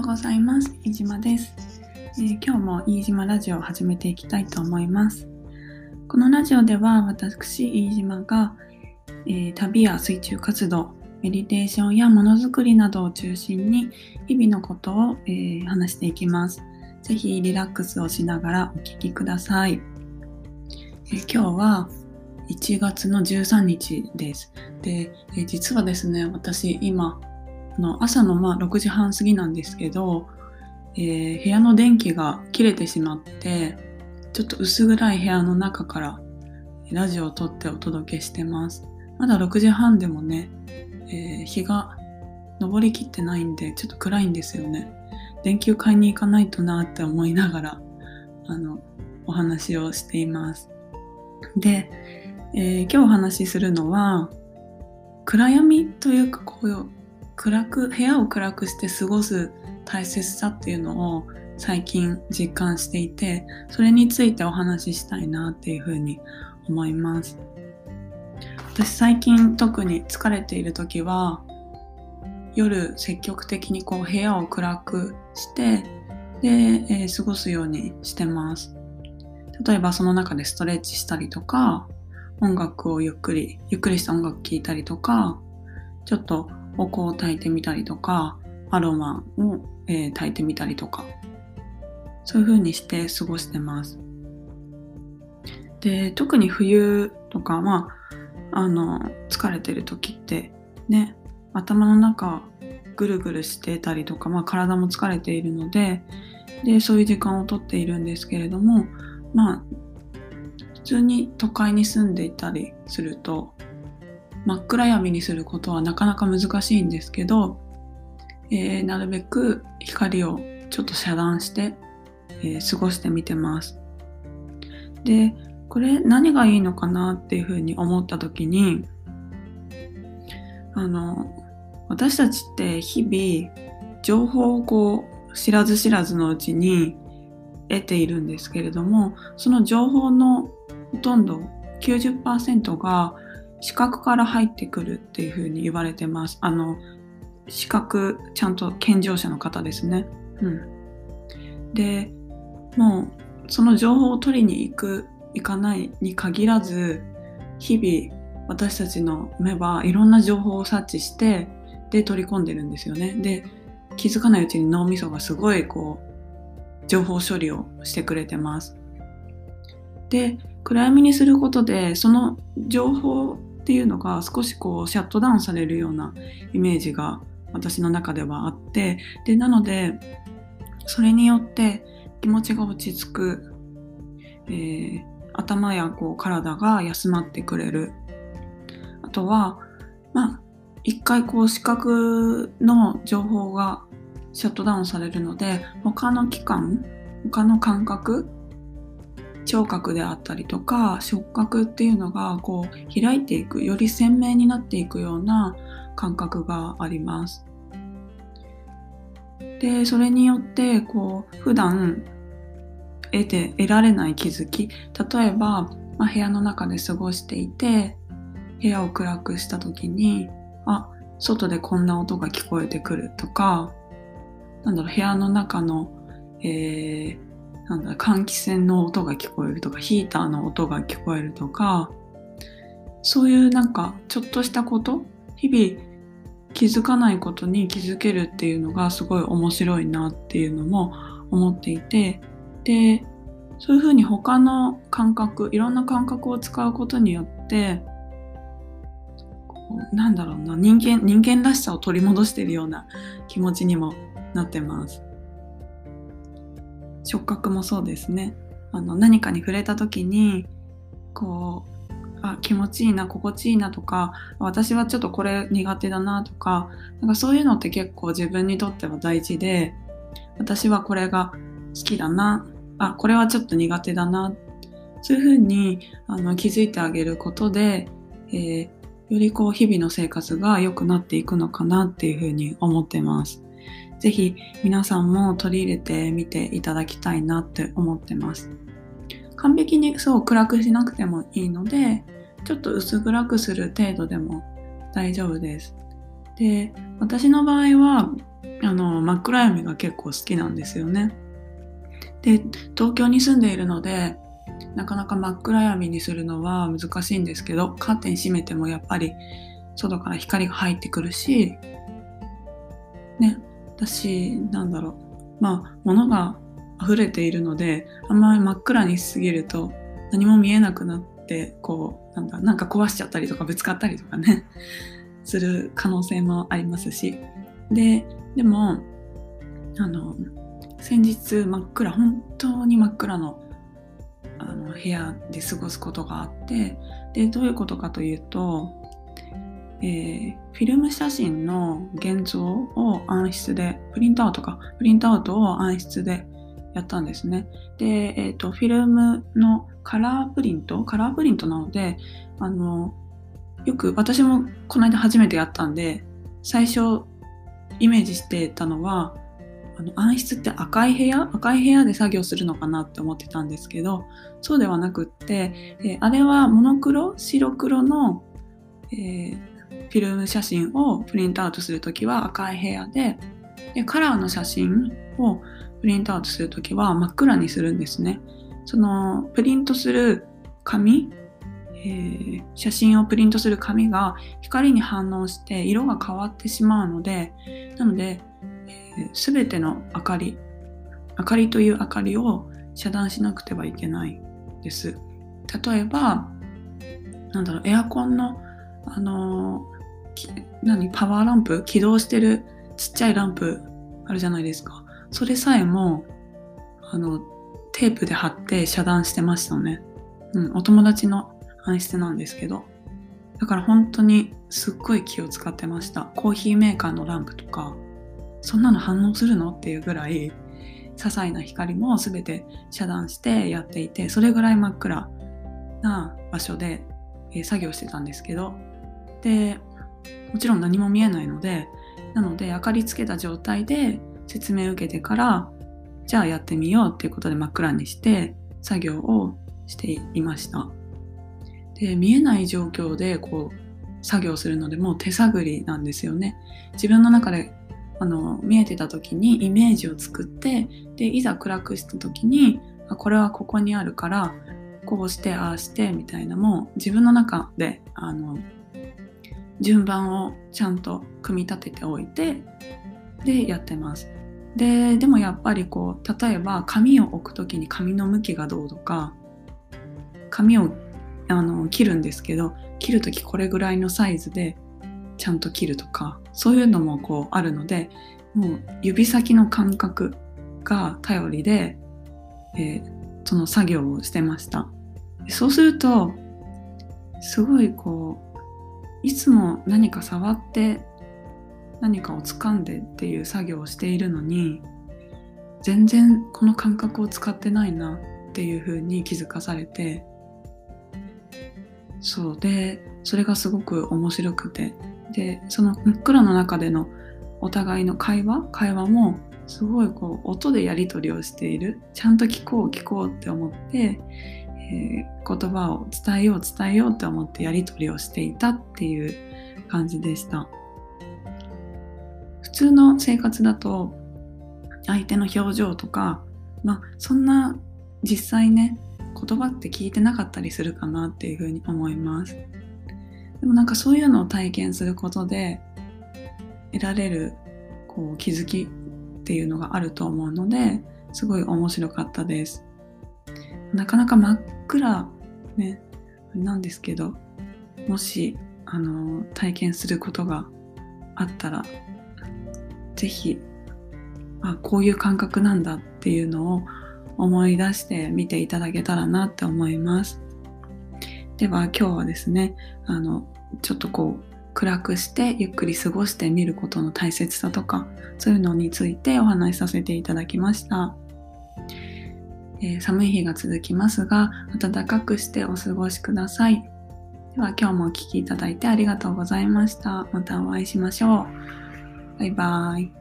ようございます。飯島です、えー、今日も飯島ラジオを始めていきたいと思います。このラジオでは私、飯島が、えー、旅や水中活動、メディテーションやものづくりなどを中心に日々のことを、えー、話していきます。ぜひリラックスをしながらお聴きください。え今日は1月の13日です。で、え実はですね、私今、の朝のま6時半過ぎなんですけど、えー、部屋の電気が切れてしまってちょっと薄暗い部屋の中からラジオを撮ってお届けしてます。まだ6時半でもね、えー、日が昇りきってないんでちょっと暗いんですよね。電球買いに行かないとなって思いながらあのお話をしています。で、えー、今日お話しするのは暗闇というかこう暗く部屋を暗くして過ごす大切さっていうのを最近実感していてそれについてお話ししたいなっていうふうに思います。私最近特に疲れている時は夜積極的にこう部屋を暗くしてで、えー、過ごすようにしてます。例えばその中でストレッチしたりとか音楽をゆっくりゆっくりした音楽聴いたりとかちょっとお香を炊いてみたりとかアロマを、えー、炊いてみたりとかそういう風にして過ごしてます。で特に冬とかまああの疲れてる時ってね頭の中ぐるぐるしてたりとか、まあ、体も疲れているのででそういう時間をとっているんですけれどもまあ普通に都会に住んでいたりすると真っ暗闇にすることはなかなか難しいんですけど、えー、なるべく光をちょっと遮断して、えー、過ごしてみてます。で、これ何がいいのかなっていうふうに思った時に、あの、私たちって日々情報をこう知らず知らずのうちに得ているんですけれども、その情報のほとんど90%が視覚から入ってくるっていうふうに言われてます。あの、視覚、ちゃんと健常者の方ですね。うん。で、もう、その情報を取りに行く、行かないに限らず、日々、私たちの目はいろんな情報を察知して、で、取り込んでるんですよね。で、気づかないうちに脳みそがすごい、こう、情報処理をしてくれてます。で、暗闇にすることで、その情報っていうのが少しこうシャットダウンされるようなイメージが私の中ではあってでなのでそれによって気持ちが落ち着く、えー、頭やこう体が休まってくれる。あとはまあ一回こう視覚の情報がシャットダウンされるので他の器官他の感覚聴覚であったりとか触覚っていうのがこう開いていくより鮮明になっていくような感覚があります。でそれによってこう普段得て得られない気づき例えば、まあ、部屋の中で過ごしていて部屋を暗くした時にあ外でこんな音が聞こえてくるとかなんだろう部屋の中の、えー、なんだ、換気扇の音が聞こえるとか、ヒーターの音が聞こえるとか、そういうなんか、ちょっとしたこと、日々気づかないことに気づけるっていうのがすごい面白いなっていうのも思っていて、で、そういうふうに他の感覚、いろんな感覚を使うことによって、なんだろうな、人間、人間らしさを取り戻してるような気持ちにもなってます。触覚もそうですねあの何かに触れた時にこうあ気持ちいいな心地いいなとか私はちょっとこれ苦手だなとかなんかそういうのって結構自分にとっては大事で私はこれが好きだなあこれはちょっと苦手だなそういうふうにあの気づいてあげることで、えー、よりこう日々の生活が良くなっていくのかなっていうふうに思ってます。ぜひ皆さんも取り入れてみていただきたいなって思ってます。完璧にそう暗くしなくてもいいので、ちょっと薄暗くする程度でも大丈夫です。で私の場合はあの真っ暗闇が結構好きなんですよね。で東京に住んでいるのでなかなか真っ暗闇にするのは難しいんですけどカーテン閉めてもやっぱり外から光が入ってくるしね私なんだろう。まあ物が溢れているのであんまり真っ暗にしすぎると何も見えなくなってこうなんだなんか壊しちゃったりとかぶつかったりとかね する可能性もありますし。ででもあの先日真っ暗本当に真っ暗のあの部屋で過ごすことがあってでどういうことかというと、えー、フィルム写真の現像を暗室でプリントアウトか。プリントアウトを暗室でやったんですね。で、えーと、フィルムのカラープリント？カラープリントなのであのよく私もこの間初めてやったんで最初イメージしてたのはあの暗室って赤い部屋？赤い部屋で作業するのかなって思ってたんですけどそうではなくって、えー、あれはモノクロ？白黒の、えー、フィルム写真をプリントアウトするときは赤い部屋ででカラーの写真をプリントアウトするときは真っ暗にするんですね。そのプリントする紙、えー、写真をプリントする紙が光に反応して色が変わってしまうのでなのですべての明かり明かりという明かりを遮断しなくてはいけないです。例えばなんだろうエアコンのあの何パワーランプ？起動してるちっちゃいランプあるじゃないですか。それさえもあのテープで貼って遮断してましたね。うん、お友達の暗室なんですけど。だから本当にすっごい気を使ってました。コーヒーメーカーのランプとか、そんなの反応するの？っていうぐらい些細な光も全て遮断してやっていてそれぐらい真っ暗な場所で、え、作業してたんですけどでもちろん何も見えないのでなので明かりつけた状態で説明を受けてからじゃあやってみようっていうことで真っ暗にして作業をしていました。で見えない状況でこう作業するのでもう手探りなんですよね。自分の中であの見えてた時にイメージを作ってでいざ暗くした時にあこれはここにあるからこうしてああしてみたいなもう自分の中であの順番をちゃんと組み立てておいてでやってます。ででもやっぱりこう例えば紙を置く時に紙の向きがどうとか紙をあの切るんですけど切る時これぐらいのサイズでちゃんと切るとかそういうのもこうあるのでもう指先の感覚が頼りで、えー、その作業をしてましたそうするとすごいこういつも何か触って何かを掴んでっていう作業をしているのに全然この感覚を使ってないなっていう風に気づかされてそう。でそれがすごく面白くて。でその真っ暗の中でのお互いの会話会話もすごいこう音でやり取りをしている。ちゃんと聞こう聞こうって思って、え、言葉を伝えよう伝えようって思ってやり取りをしていたっていう感じでした普通の生活だと相手の表情とかまあそんな実際ね言葉って聞いてなかったりするかなっていうふうに思いますでもなんかそういうのを体験することで得られるこう気づきっていうのがあると思うのですごい面白かったです。なかなか真っ暗ねなんですけどもしあの体験することがあったら是非あこういう感覚なんだっていうのを思い出して見ていただけたらなって思います。では今日はですねあのちょっとこう暗くしてゆっくり過ごしてみることの大切さとかそういうのについてお話しさせていただきました、えー、寒い日が続きますが暖かくしてお過ごしください。では今日もお聴きいただいてありがとうございました。またお会いしましょう。バイバーイ。